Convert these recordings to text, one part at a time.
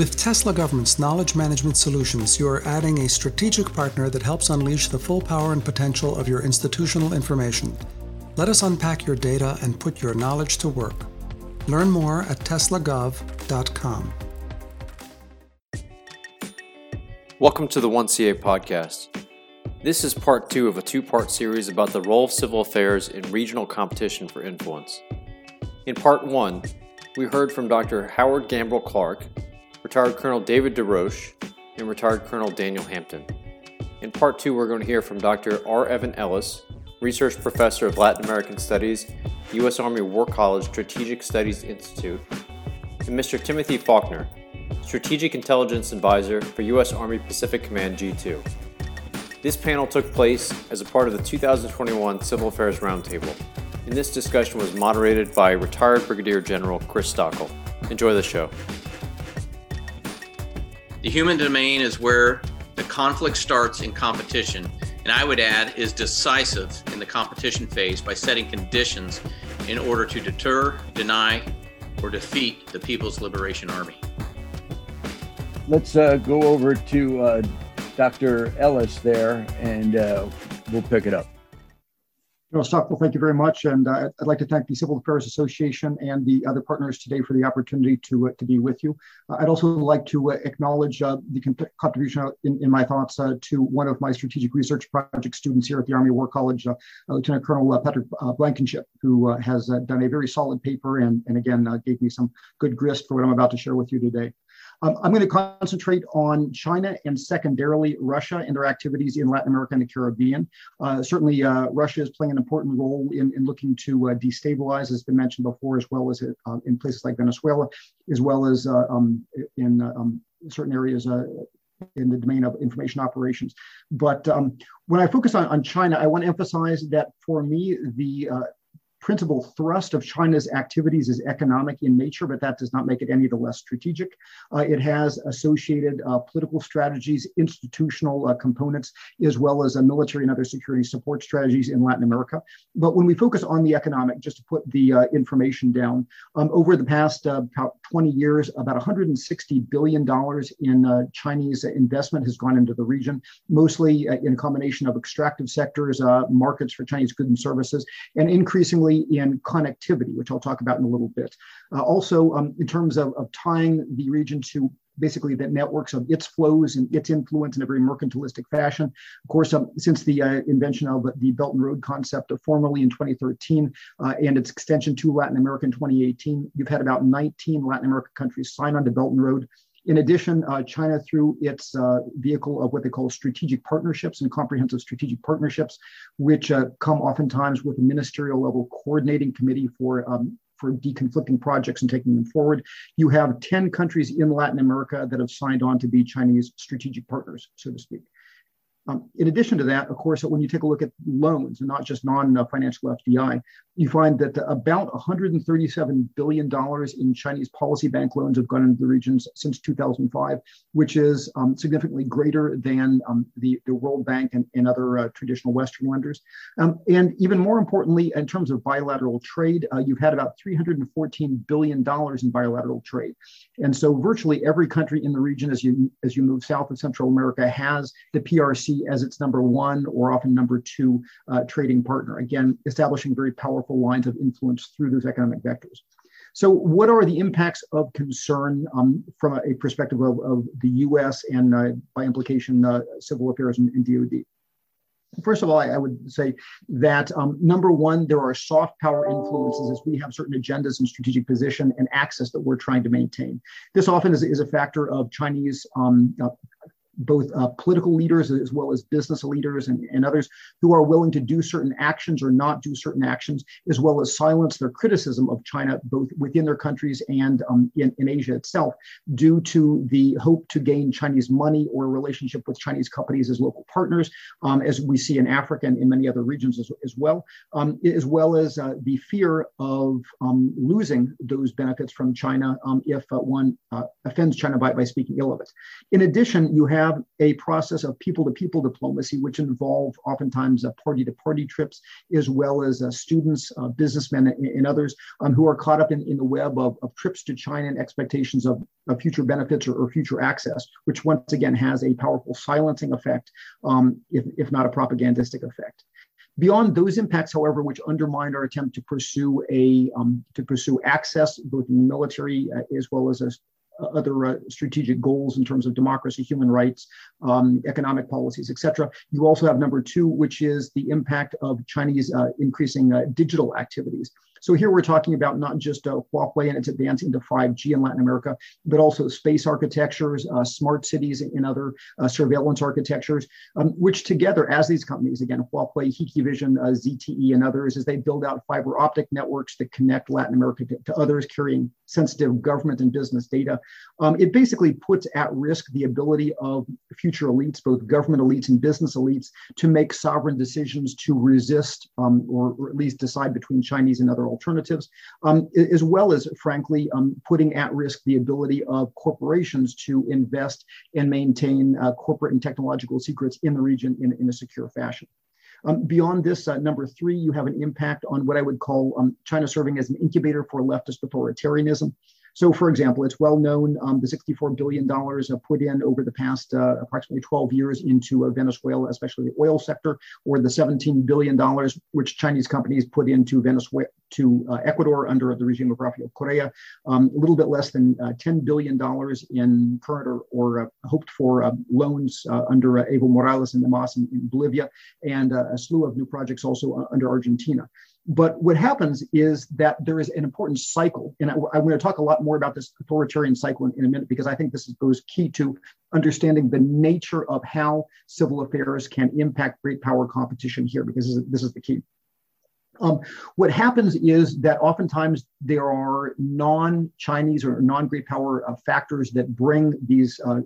With Tesla Government's knowledge management solutions, you are adding a strategic partner that helps unleash the full power and potential of your institutional information. Let us unpack your data and put your knowledge to work. Learn more at teslagov.com. Welcome to the 1CA podcast. This is part two of a two part series about the role of civil affairs in regional competition for influence. In part one, we heard from Dr. Howard Gambrill Clark, retired Colonel David DeRoche, and retired Colonel Daniel Hampton. In part two, we're going to hear from Dr. R. Evan Ellis, research professor of Latin American Studies, U.S. Army War College Strategic Studies Institute, and Mr. Timothy Faulkner, strategic intelligence advisor for U.S. Army Pacific Command G2. This panel took place as a part of the 2021 Civil Affairs Roundtable, and this discussion was moderated by retired Brigadier General Chris Stockel. Enjoy the show. The human domain is where the conflict starts in competition, and I would add is decisive in the competition phase by setting conditions in order to deter, deny, or defeat the People's Liberation Army. Let's uh, go over to uh, Dr. Ellis there, and uh, we'll pick it up. General Stockel, thank you very much. And uh, I'd like to thank the Civil Affairs Association and the other partners today for the opportunity to, uh, to be with you. Uh, I'd also like to uh, acknowledge uh, the contribution in, in my thoughts uh, to one of my strategic research project students here at the Army War College, Lieutenant Colonel Patrick Blankenship, who has done a very solid paper and, and again gave me some good grist for what I'm about to share with you today. Um, I'm going to concentrate on China and secondarily Russia and their activities in Latin America and the Caribbean. Uh, certainly, uh, Russia is playing an important role in, in looking to uh, destabilize, as been mentioned before, as well as uh, in places like Venezuela, as well as uh, um, in uh, um, certain areas in the domain of information operations. But um, when I focus on, on China, I want to emphasize that for me, the uh, principal thrust of China's activities is economic in nature, but that does not make it any the less strategic. Uh, it has associated uh, political strategies, institutional uh, components, as well as military and other security support strategies in Latin America. But when we focus on the economic, just to put the uh, information down, um, over the past uh, about 20 years, about $160 billion in uh, Chinese investment has gone into the region, mostly in a combination of extractive sectors, markets for Chinese goods and services, and increasingly in connectivity, which I'll talk about in a little bit. Uh, also, um, in terms of, of tying the region to basically the networks of its flows and its influence in a very mercantilistic fashion. Of course, um, since the uh, invention of the Belt and Road concept formally in 2013 uh, and its extension to Latin America in 2018, you've had about 19 Latin American countries sign on to Belt and Road. In addition, uh, China, through its uh, vehicle of what they call strategic partnerships and comprehensive strategic partnerships, which uh, come oftentimes with a ministerial level coordinating committee for um, for deconflicting projects and taking them forward. You have 10 countries in Latin America that have signed on to be Chinese strategic partners, so to speak. Um, in addition to that, of course, when you take a look at loans and not just non-financial FDI, you find that about $137 billion in Chinese policy bank loans have gone into the regions since 2005, which is um, significantly greater than um, the, the World Bank and, and other uh, traditional Western lenders. Um, and even more importantly, in terms of bilateral trade, uh, you've had about $314 billion in bilateral trade. And so virtually every country in the region, as you, as you move south of Central America, has the PRC as its number one or often number two uh, trading partner. Again, establishing very powerful lines of influence through those economic vectors. So, what are the impacts of concern um, from a, a perspective of, of, the US and uh, by implication, uh, civil affairs and, and, DoD? First of all, I, I would say that um, number one, there are soft power influences as we have certain agendas and strategic position and access that we're trying to maintain. This often is, is a factor of Chinese um, uh, both uh, political leaders as well as business leaders and, and others who are willing to do certain actions or not do certain actions, as well as silence their criticism of China, both within their countries and um, in, in Asia itself, due to the hope to gain Chinese money or relationship with Chinese companies as local partners, um, as we see in Africa and in many other regions as, as well, um, as well as uh, the fear of um, losing those benefits from China um, if uh, one uh, offends China by, by speaking ill of it. In addition, you have have a process of people to people diplomacy, which involve oftentimes party to party trips, as well as uh, students, uh, businessmen, and, and others um, who are caught up in, in the web of, of trips to China and expectations of, of future benefits or, or, future access, which once again has a powerful silencing effect, um, if, if not a propagandistic effect. Beyond those impacts, however, which undermine our attempt to pursue a um, to pursue access, both military uh, as well as a, other uh, strategic goals in terms of democracy, human rights, um, economic policies, etc. You also have number two, which is the impact of Chinese uh, increasing uh, digital activities. So here we're talking about not just uh, Huawei and its advance into 5G in Latin America, but also space architectures, uh, smart cities, and other uh, surveillance architectures, um, which together, as these companies, again, Huawei, Hikvision, uh, ZTE, and others, as they build out fiber optic networks that connect Latin America to, to others carrying sensitive government and business data, um, it basically puts at risk the ability of future elites, both government elites and business elites, to make sovereign decisions to resist um, or, or, at least decide between Chinese and other alternatives, um, as well as, frankly, um, putting at risk the ability of corporations to invest and maintain uh, corporate and technological secrets in the region in, in a secure fashion. Um, beyond this, uh, number three, you have an impact on what I would call um, China serving as an incubator for leftist authoritarianism. So, for example, it's well known um, the $64 billion put in over the past uh, approximately 12 years into uh, Venezuela, especially the oil sector, or the $17 billion which Chinese companies put into Venezuela, to uh, Ecuador under the regime of Rafael Correa, um, a little bit less than uh, $10 billion in current or, or uh, hoped for uh, loans uh, under uh, Evo Morales and the MAS in, in Bolivia, and a slew of new projects also under Argentina. But what happens is that there is an important cycle, and I, am going to talk a lot more about this authoritarian cycle in, in a minute because I think this is, goes key to understanding the nature of how civil affairs can impact great power competition here, because this is, this is the key. Um, what happens is that oftentimes there are non-Chinese or non-great power uh, factors that bring these uh,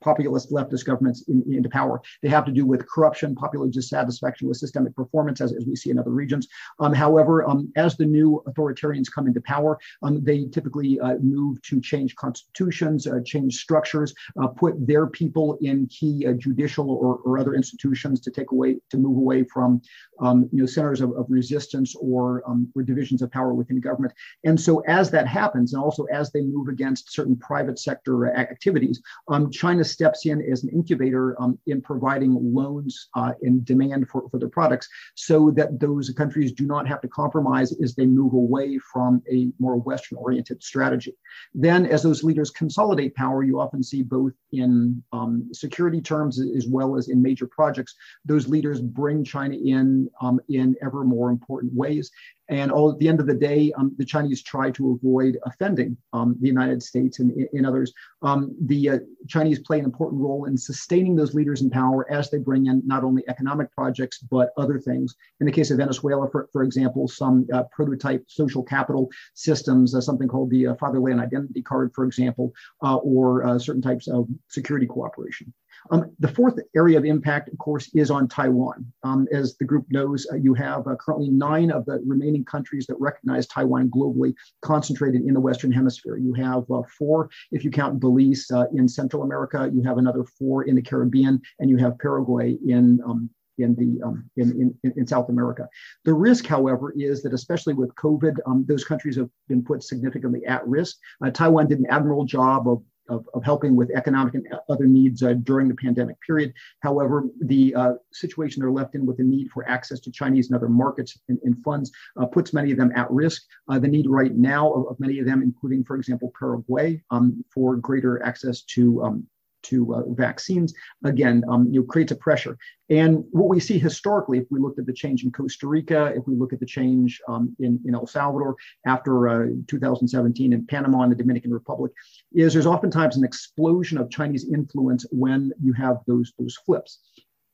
populist leftist governments in, into power. They have to do with corruption, popular dissatisfaction with systemic performance, as, as we see in other regions. Um, however, um, as the new authoritarians come into power, um, they typically uh, move to change constitutions, uh, change structures, uh, put their people in key uh, judicial or, or, other institutions to take away, to move away from um, you know, centers of, of resistance or, um, or divisions of power within government. And so as that happens, and also as they move against certain private sector activities, um, China China steps in as an incubator um, in providing loans uh, in demand for, for their products so that those countries do not have to compromise as they move away from a more Western oriented strategy. Then, as those leaders consolidate power, you often see both in um, security terms as well as in major projects, those leaders bring China in um, in ever more important ways. And all, at the end of the day, um, the Chinese try to avoid offending um, the United States and in others. Um, the uh, Chinese play an important role in sustaining those leaders in power as they bring in not only economic projects, but other things. In the case of Venezuela, for, for example, some uh, prototype social capital systems, uh, something called the uh, Fatherland Identity Card, for example, uh, or uh, certain types of security cooperation. Um, the fourth area of impact, of course, is on Taiwan. Um, as the group knows, uh, you have uh, currently nine of the remaining countries that recognize Taiwan globally concentrated in the Western Hemisphere. You have uh, four, if you count Belize uh, in Central America, you have another four in the Caribbean, and you have Paraguay in um, in the um, in, in, in South America. The risk, however, is that especially with COVID, um, those countries have been put significantly at risk. Uh, Taiwan did an admirable job of of, of helping with economic and other needs uh, during the pandemic period. However, the uh, situation they're left in with the need for access to Chinese and other markets and, and funds uh, puts many of them at risk. Uh, the need right now of, of, many of them, including, for example, Paraguay, um, for greater access to um, to uh, vaccines, again, um, you know, creates a pressure. And what we see historically, if we looked at the change in Costa Rica, if we look at the change um, in, in El Salvador after uh, 2017 in Panama and the Dominican Republic, is there's oftentimes an explosion of Chinese influence when you have those, those flips.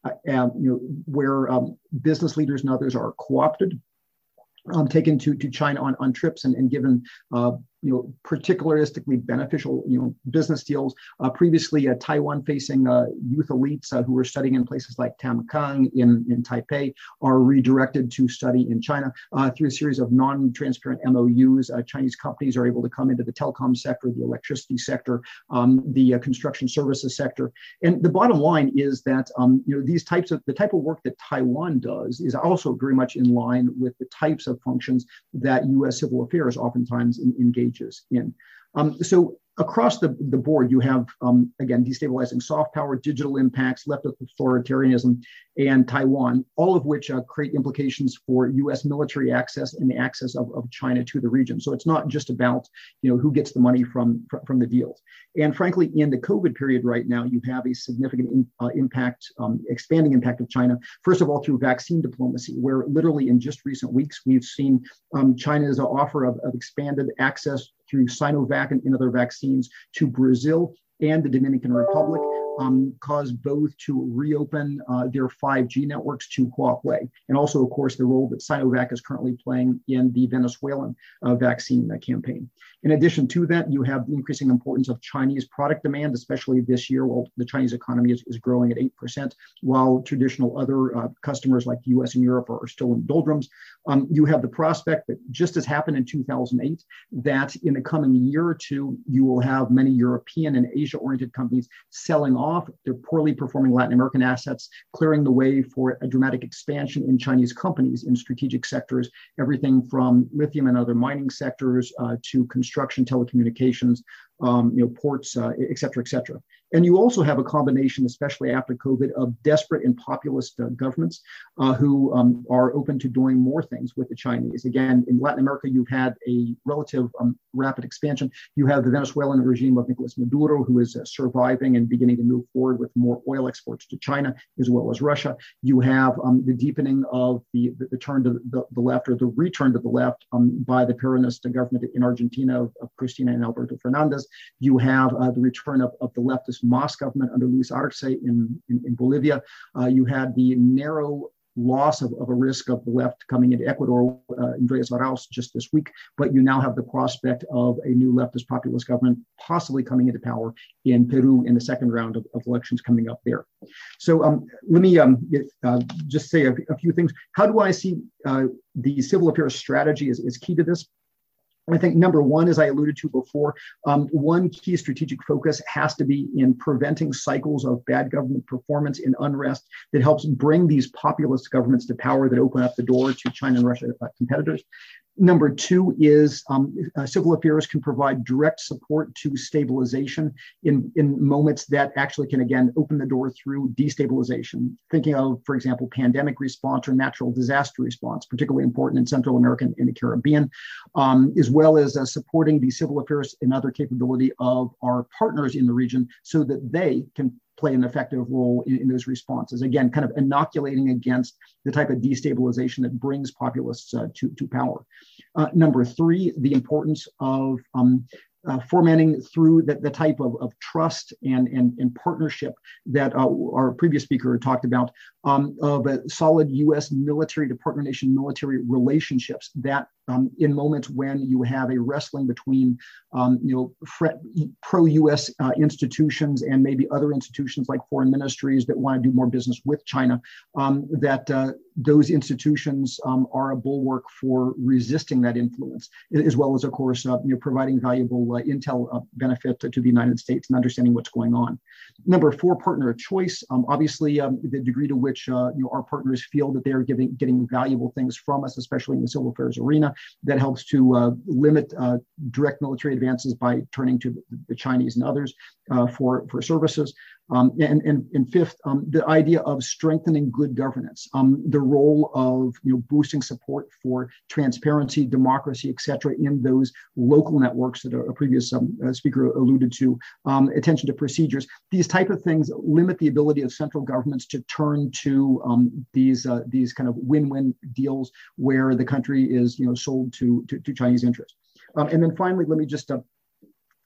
Uh, and, you know, where um, business leaders and others are co-opted um, taken to, to China on, on trips and, and given uh, you know, particularistically beneficial, you know, business deals. Uh, previously, uh, Taiwan-facing uh, youth elites uh, who were studying in places like Tamkang in, in Taipei are redirected to study in China uh, through a series of non-transparent MOUs. Uh, Chinese companies are able to come into the telecom sector, the electricity sector, um, the construction services sector. And the bottom line is that um, you know these types of the type of work that Taiwan does is also very much in line with the types of functions that U.S. civil affairs oftentimes in, engages in. Um, so across the, the board, you have, um, again, destabilizing soft power, digital impacts, left authoritarianism, and Taiwan, all of which uh, create implications for U.S. military access and the access of, of China to the region. So it's not just about, you know, who gets the money from, from the deals. And frankly, in the COVID period right now, you have a significant in, uh, impact, um, expanding impact of China, first of all, through vaccine diplomacy, where literally in just recent weeks, we've seen um, China's offer of, of expanded access through Sinovac and, other vaccines to Brazil and the Dominican Republic um, caused both to reopen uh, their 5G networks to Huawei. And also, of course, the role that Sinovac is currently playing in the Venezuelan uh, vaccine uh, campaign. In addition to that, you have the increasing importance of Chinese product demand, especially this year, while the Chinese economy is, is growing at 8%, while traditional other uh, customers like the US and Europe are, are still in doldrums. Um, you have the prospect that just as happened in 2008, that in the coming year or two, you will have many European and Asia oriented companies selling off their poorly performing Latin American assets, clearing the way for a dramatic expansion in Chinese companies in strategic sectors, everything from lithium and other mining sectors uh, to construction, telecommunications, um, you know, ports, uh, et cetera, et cetera. And you also have a combination, especially after COVID, of desperate and populist uh, governments uh, who um, are open to doing more things with the Chinese. Again, in Latin America, you've had a relative um, rapid expansion. You have the Venezuelan regime of Nicolas Maduro, who is uh, surviving and beginning to move forward with more oil exports to China as well as Russia. You have um, the deepening of the, the, the turn to the, the, left or the return to the left um, by the Peronist government in Argentina of, of Cristina and Alberto Fernandez. You have uh, the return of, of the leftist MAS government under Luis Arce in, in, in Bolivia. Uh, you had the narrow loss of, of a risk of the left coming into Ecuador, uh, Andres Arauz just this week, but you now have the prospect of a new leftist populist government possibly coming into power in Peru in the second round of, of elections coming up there. So um, let me um, uh, just say a, a, few things. How do I see uh, the civil affairs strategy is, is key to this? I think number one, as I alluded to before, um, one key strategic focus has to be in preventing cycles of bad government performance and unrest that helps bring these populist governments to power that open up the door to China and Russia uh, competitors. Number two is um, uh, civil affairs can provide direct support to stabilization in, in moments that actually can, again, open the door through destabilization. Thinking of, for example, pandemic response or natural disaster response, particularly important in Central America and the Caribbean, um, as well as uh, supporting the civil affairs and other capability of our partners in the region so that they can play an effective role in, in, those responses. Again, kind of inoculating against the type of destabilization that brings populists uh, to, to power. Uh, number three, the importance of um, uh, formatting through the, the type of, of trust and, and, and partnership that uh, our previous speaker talked about um, of a solid U.S. military to partner nation military relationships that um, in moments when you have a wrestling between, um, you know, pro-U.S. Uh, institutions and maybe other institutions like foreign ministries that want to do more business with China, um, that uh, those institutions um, are a bulwark for resisting that influence, as well as, of course, uh, you know, providing valuable uh, intel uh, benefit to, to, the United States and understanding what's going on. Number four, partner of choice. Um, obviously, um, the degree to which uh, you know, our partners feel that they're giving, getting valuable things from us, especially in the civil affairs arena, that helps to uh, limit uh, direct military advances by turning to the Chinese and others uh, for, for services. Um, and, and, and fifth, um, the idea of strengthening good governance, um, the role of you know, boosting support for transparency, democracy, et cetera, in those local networks that a, previous um, speaker alluded to, um, attention to procedures. These type of things limit the ability of central governments to turn to um, these, uh, these kind of win-win deals where the country is you know, sold to, to, to Chinese interests. and then finally, let me just uh,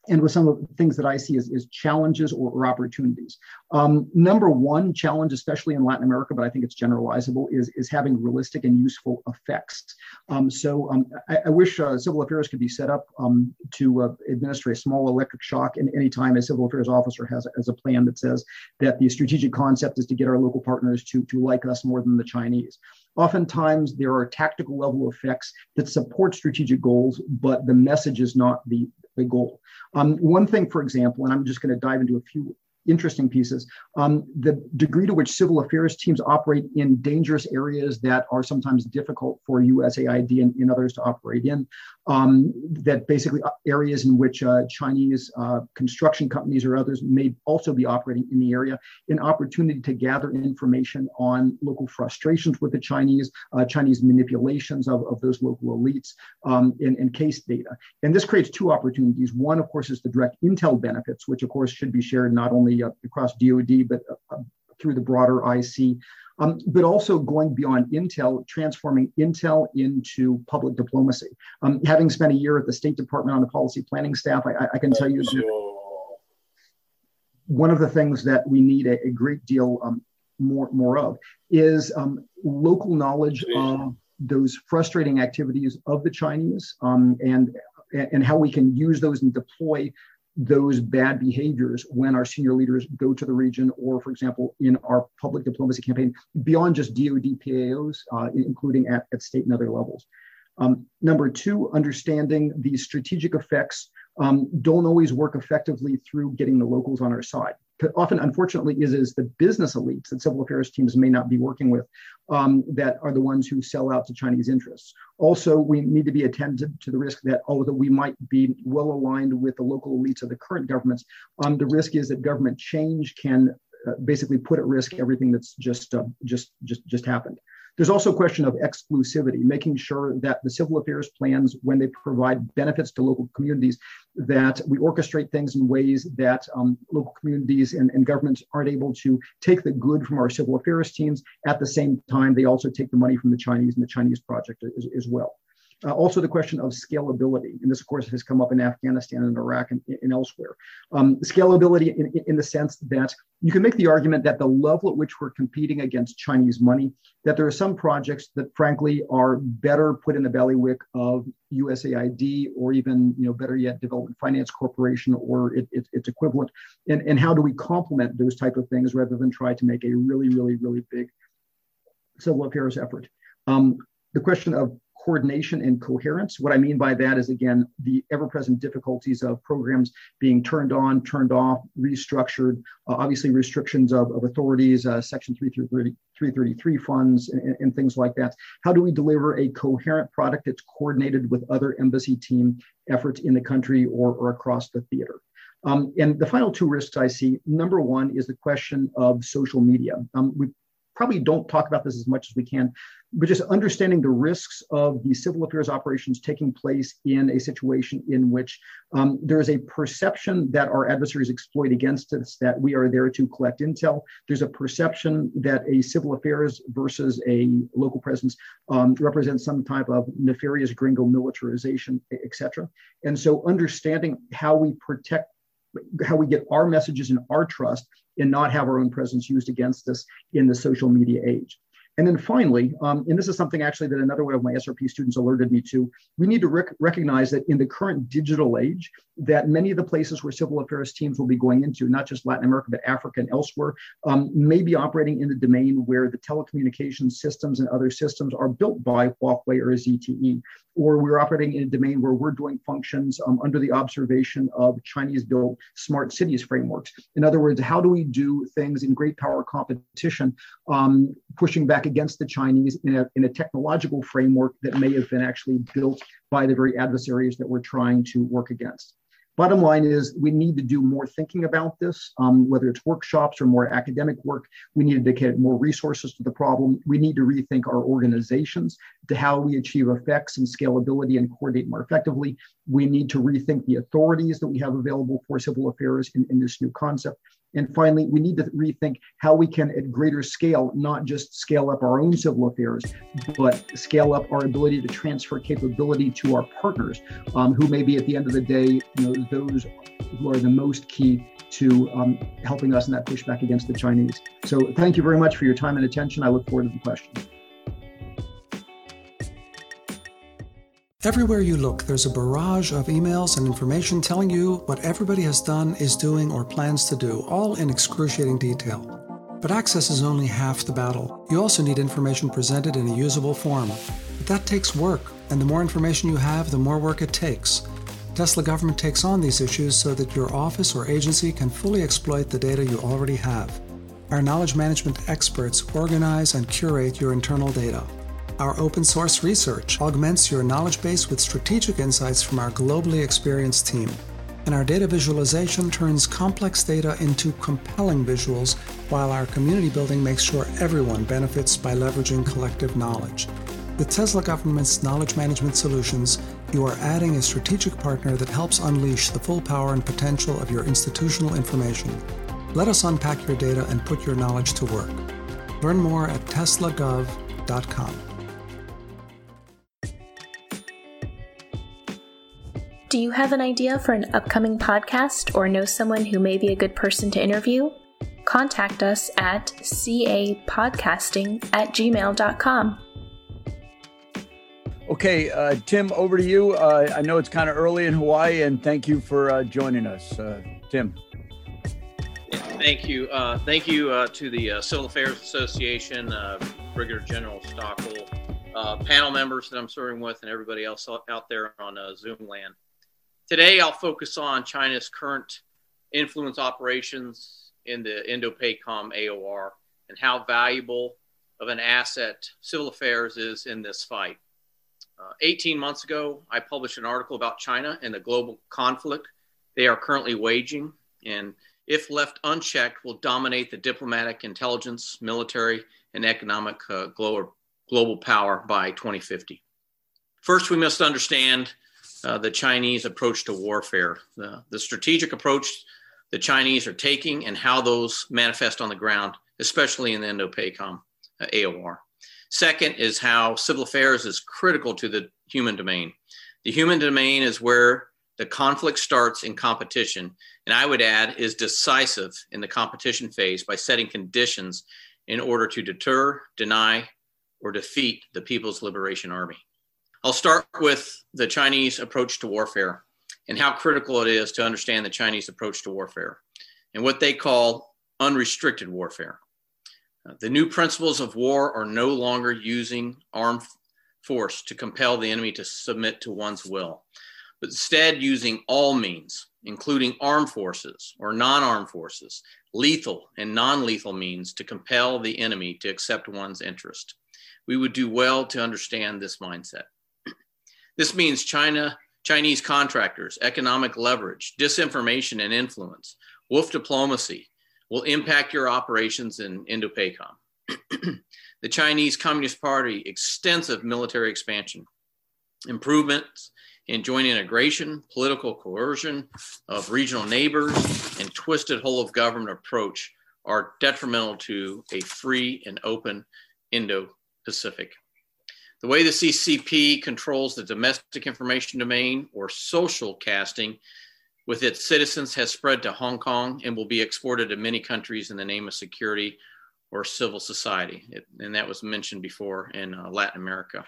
and with some of the things that I see as, as challenges or, or opportunities. Um, number one challenge, especially in Latin America, but I think it's generalizable, is, is having realistic and useful effects. Um, so um, I, I, wish uh, civil affairs could be set up um, to uh, administer a small electric shock and any time a civil affairs officer has, has a plan that says that the strategic concept is to get our local partners to, to like us more than the Chinese. Oftentimes, there are tactical level effects that support strategic goals, but the message is not the, the goal. Um, one thing, for example, and I'm just going to dive into a few interesting pieces. Um, the degree to which civil affairs teams operate in dangerous areas that are sometimes difficult for USAID and, and others to operate in, um, that basically uh, areas in which uh, Chinese uh, construction companies or others may also be operating in the area, an opportunity to gather information on local frustrations with the Chinese, uh, Chinese manipulations of, of those local elites, um, and, and case data. And this creates two opportunities. One, of course, is the direct intel benefits, which of course should be shared not only uh, across DoD, but uh, through the broader IC um, but also going beyond Intel, transforming Intel into public diplomacy. Um, having spent a year at the State Department on the policy planning staff, I, I can tell you that one of the things that we need a, a great deal um, more, more of is um, local knowledge of those frustrating activities of the Chinese um, and and how we can use those and deploy those bad behaviors when our senior leaders go to the region or, for example, in our public diplomacy campaign beyond just DoD PAOs, uh, including at, at state and other levels. Um, number two, understanding the strategic effects um, don't always work effectively through getting the locals on our side often unfortunately is is the business elites that civil affairs teams may not be working with um, that are the ones who sell out to chinese interests. Also we need to be attentive to the risk that although we might be well aligned with the local elites of the current governments um, the risk is that government change can uh, basically put at risk everything that's just uh, just just just happened there's also a question of exclusivity, making sure that the civil affairs plans, when they provide benefits to local communities, that we orchestrate things in ways that um, local communities and, and governments aren't able to take the good from our civil affairs teams. At the same time, they also take the money from the Chinese and the Chinese project as, as well. Uh, also, the question of scalability, and this, of course, has come up in Afghanistan and Iraq and, and elsewhere. Um, scalability, in, in the sense that you can make the argument that the level at which we're competing against Chinese money, that there are some projects that, frankly, are better put in the bailiwick of USAID or even, you know, better yet, Development Finance Corporation or it, it, its equivalent. And, and how do we complement those type of things rather than try to make a really, really, really big civil affairs effort? Um, the question of coordination and coherence. What I mean by that is, again, the ever present difficulties of programs being turned on, turned off, restructured, uh, obviously, restrictions of, of authorities, uh, Section 330, 333 funds, and, and, things like that. How do we deliver a coherent product that's coordinated with other embassy team efforts in the country or, or across the theater? Um, and the final two risks I see number one is the question of social media. Um, we probably don't talk about this as much as we can, but just understanding the risks of the civil affairs operations taking place in a situation in which um, there is a perception that our adversaries exploit against us, that we are there to collect intel. There's a perception that a civil affairs versus a local presence um, represents some type of nefarious gringo militarization, et cetera. And so understanding how we protect how we get our messages and our trust and not have our own presence used against us in the social media age. And then finally, um, and this is something actually that another one of my SRP students alerted me to, we need to rec- recognize that in the current digital age, that many of the places where civil affairs teams will be going into, not just Latin America, but Africa and elsewhere, um, may be operating in the domain where the telecommunications systems and other systems are built by Huawei or ZTE, or we're operating in a domain where we're doing functions um, under the observation of Chinese built smart cities frameworks. In other words, how do we do things in great power competition, um, pushing back against the Chinese in a, in a technological framework that may have been actually built by the very adversaries that we're trying to work against? Bottom line is we need to do more thinking about this, um, whether it's workshops or more academic work. We need to dedicate more resources to the problem. We need to rethink our organizations to how we achieve effects and scalability and coordinate more effectively. We need to rethink the authorities that we have available for civil affairs in, in this new concept. And finally, we need to rethink how we can, at greater scale, not just scale up our own civil affairs, but scale up our ability to transfer capability to our partners, um, who may be at the end of the day, you know, those who are the most key to um, helping us in that pushback against the Chinese. So, thank you very much for your time and attention. I look forward to the questions. Everywhere you look, there's a barrage of emails and information telling you what everybody has done, is doing, or plans to do, all in excruciating detail. But access is only half the battle. You also need information presented in a usable form. But that takes work, and the more information you have, the more work it takes. Tesla government takes on these issues so that your office or agency can fully exploit the data you already have. Our knowledge management experts organize and curate your internal data. Our open source research augments your knowledge base with strategic insights from our globally experienced team. And our data visualization turns complex data into compelling visuals, while our community building makes sure everyone benefits by leveraging collective knowledge. With Tesla Government's knowledge management solutions, you are adding a strategic partner that helps unleash the full power and potential of your institutional information. Let us unpack your data and put your knowledge to work. Learn more at teslagov.com. Do you have an idea for an upcoming podcast or know someone who may be a good person to interview? Contact us at capodcasting at gmail.com. Okay, uh, Tim, over to you. Uh, I know it's kind of early in Hawaii, and thank you for uh, joining us. Uh, Tim. Thank you. Uh, thank you uh, to the Civil Affairs Association, Brigadier General Stockel, panel members that I'm serving with, and everybody else out there on Zoom land. Today, I'll focus on China's current influence operations in the Indo-PACOM AOR and how valuable of an asset civil affairs is in this fight. Uh, 18 months ago, I published an article about China and the global conflict they are currently waging, and if left unchecked, will dominate the diplomatic, intelligence, military, and economic uh, global, global power by 2050. First, we must understand uh, the Chinese approach to warfare, the, the strategic approach the Chinese are taking, and how those manifest on the ground, especially in the Indo PACOM uh, AOR. Second is how civil affairs is critical to the human domain. The human domain is where the conflict starts in competition, and I would add, is decisive in the competition phase by setting conditions in order to deter, deny, or defeat the People's Liberation Army. I'll start with the Chinese approach to warfare and how critical it is to understand the Chinese approach to warfare and what they call unrestricted warfare. Uh, the new principles of war are no longer using armed force to compel the enemy to submit to one's will, but instead using all means, including armed forces or non armed forces, lethal and non lethal means to compel the enemy to accept one's interest. We would do well to understand this mindset. This means China, Chinese contractors, economic leverage, disinformation and influence, wolf diplomacy will impact your operations in Indo-PACOM. the Chinese Communist Party extensive military expansion, improvements in joint integration, political coercion of regional neighbors, and twisted whole of government approach are detrimental to a free and open Indo Pacific. The way the CCP controls the domestic information domain or social casting with its citizens has spread to Hong Kong and will be exported to many countries in the name of security or civil society. It, and that was mentioned before in uh, Latin America.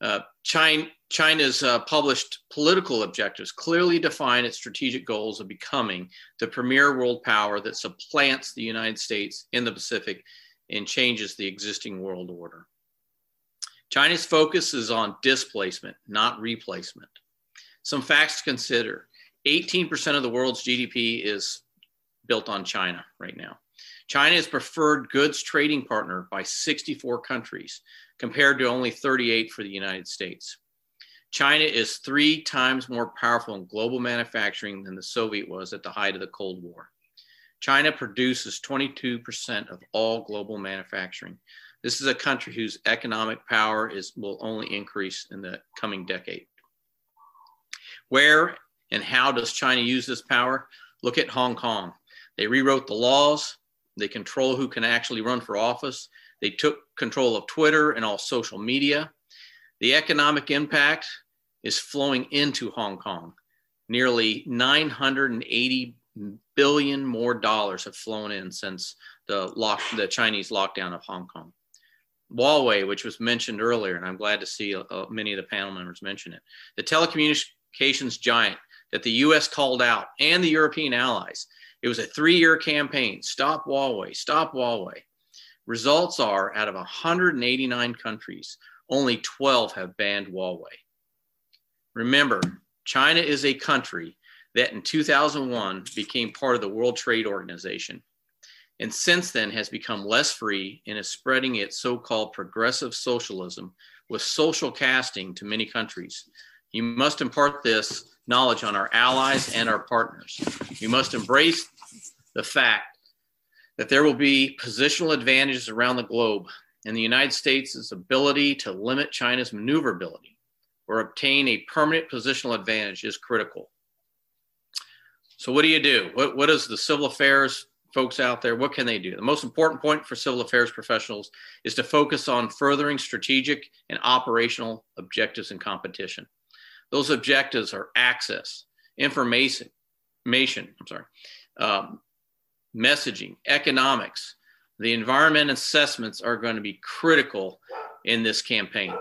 Uh, China, China's uh, published political objectives clearly define its strategic goals of becoming the premier world power that supplants the United States in the Pacific and changes the existing world order. China's focus is on displacement, not replacement. Some facts to consider 18% of the world's GDP is built on China right now. China is preferred goods trading partner by 64 countries, compared to only 38 for the United States. China is three times more powerful in global manufacturing than the Soviet was at the height of the Cold War. China produces 22% of all global manufacturing. This is a country whose economic power is will only increase in the coming decade. Where and how does China use this power? Look at Hong Kong. They rewrote the laws. They control who can actually run for office. They took control of Twitter and all social media. The economic impact is flowing into Hong Kong. Nearly 980 billion more dollars have flown in since the lock, the Chinese lockdown of Hong Kong. Huawei, which was mentioned earlier, and I'm glad to see uh, many of the panel members mention it. The telecommunications giant that the US called out and the European allies. It was a three year campaign stop Huawei, stop Huawei. Results are out of 189 countries, only 12 have banned Huawei. Remember, China is a country that in 2001 became part of the World Trade Organization and since then has become less free and is spreading its so called progressive socialism with social casting to many countries. You must impart this knowledge on our allies and our partners. You must embrace the fact that there will be positional advantages around the globe, and the United States' ability to limit China's maneuverability or obtain a permanent positional advantage is critical. So, what do you do? What, what does the civil affairs folks out there, what can they do? The most important point for civil affairs professionals is to focus on furthering strategic and operational objectives in competition. Those objectives are access, information, information I'm sorry, um, messaging, economics. The environment assessments are going to be critical in this campaign.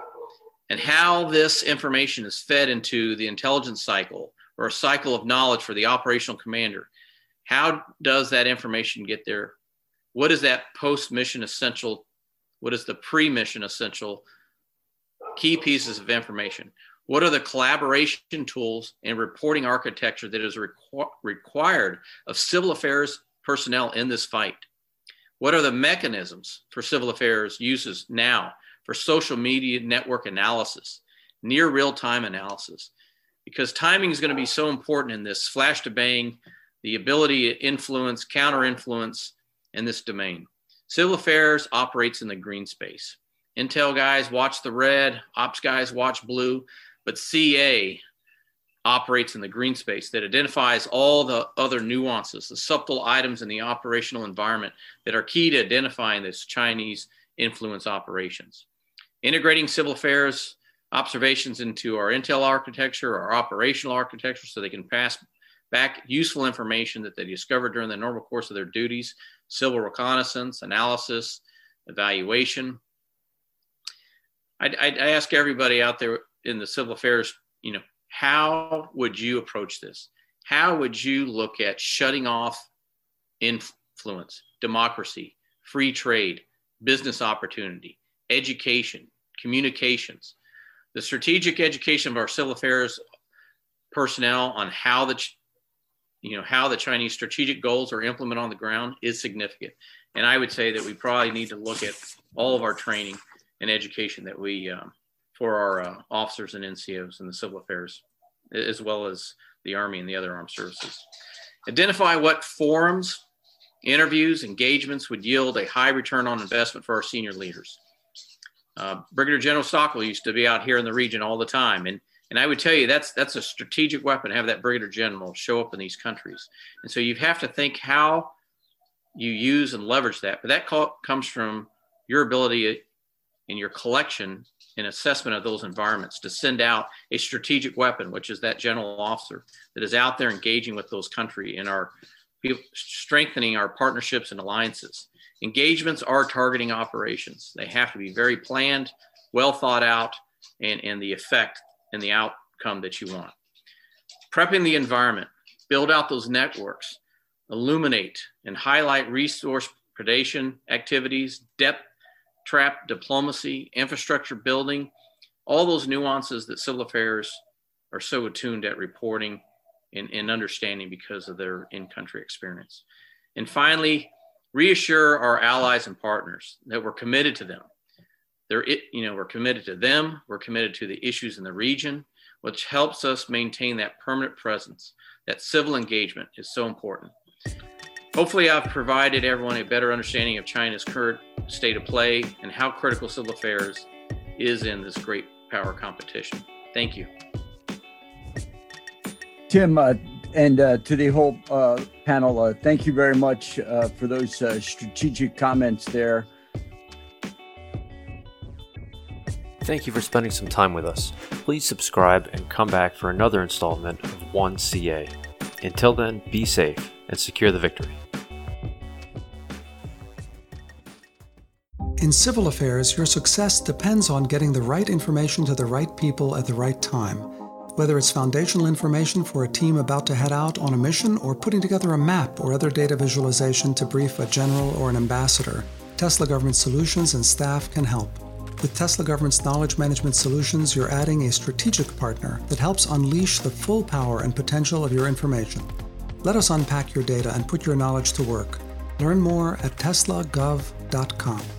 And how this information is fed into the intelligence cycle or a cycle of knowledge for the operational commander how does that information get there? What is that post mission essential? What is the pre mission essential key pieces of information? What are the collaboration tools and reporting architecture that is requ- required of civil affairs personnel in this fight? What are the mechanisms for civil affairs uses now for social media network analysis, near real time analysis? Because timing is going to be so important in this flash to bang the ability to influence, counter influence in this domain. Civil affairs operates in the green space. Intel guys watch the red, ops guys watch blue, but CA operates in the green space that identifies all the other nuances, the subtle items in the operational environment that are key to identifying this Chinese influence operations. Integrating civil affairs observations into our Intel architecture, our operational architecture, so they can pass back useful information that they discovered during the normal course of their duties, civil reconnaissance, analysis, evaluation. I, ask everybody out there in the civil affairs, you know, how would you approach this? How would you look at shutting off influence, democracy, free trade, business opportunity, education, communications, the strategic education of our civil affairs personnel on how the you know how the Chinese strategic goals are implemented on the ground is significant. And I would say that we probably need to look at all of our training and education that we um, for our uh, officers and NCOs in the civil affairs, as well as the Army and the other armed services. Identify what forums, interviews, engagements would yield a high return on investment for our senior leaders. Uh, Brigadier General Stockwell used to be out here in the region all the time, and and I would tell you that's that's a strategic weapon. Have that brigadier general show up in these countries, and so you have to think how you use and leverage that. But that call, comes from your ability in your collection and assessment of those environments to send out a strategic weapon, which is that general officer that is out there engaging with those country and are strengthening our partnerships and alliances. Engagements are targeting operations. They have to be very planned, well thought out, and, and the effect and the outcome that you want. Prepping the environment, build out those networks, illuminate and highlight resource predation activities, debt trap diplomacy, infrastructure building, all those nuances that civil affairs are so attuned at reporting and, and understanding because of their in country experience. And finally, reassure our allies and partners that we're committed to them they're, you know, we're committed to them. We're committed to the issues in the region, which helps us maintain that permanent presence. That civil engagement is so important. Hopefully, I've provided everyone a better understanding of China's current state of play and how critical civil affairs is in this great power competition. Thank you. Tim, uh, And uh, to the whole uh, panel, uh, thank you very much uh, for those uh, strategic comments there. Thank you for spending some time with us. Please subscribe and come back for another installment of 1CA. Until then, be safe and secure the victory. In civil affairs, your success depends on getting the right information to the right people at the right time. Whether it's foundational information for a team about to head out on a mission or putting together a map or other data visualization to brief a general or an ambassador, Tesla Government Solutions and staff can help. With Tesla Government's knowledge management solutions, you're adding a strategic partner that helps unleash the full power and potential of your information. Let us unpack your data and put your knowledge to work. Learn more at teslagov.com.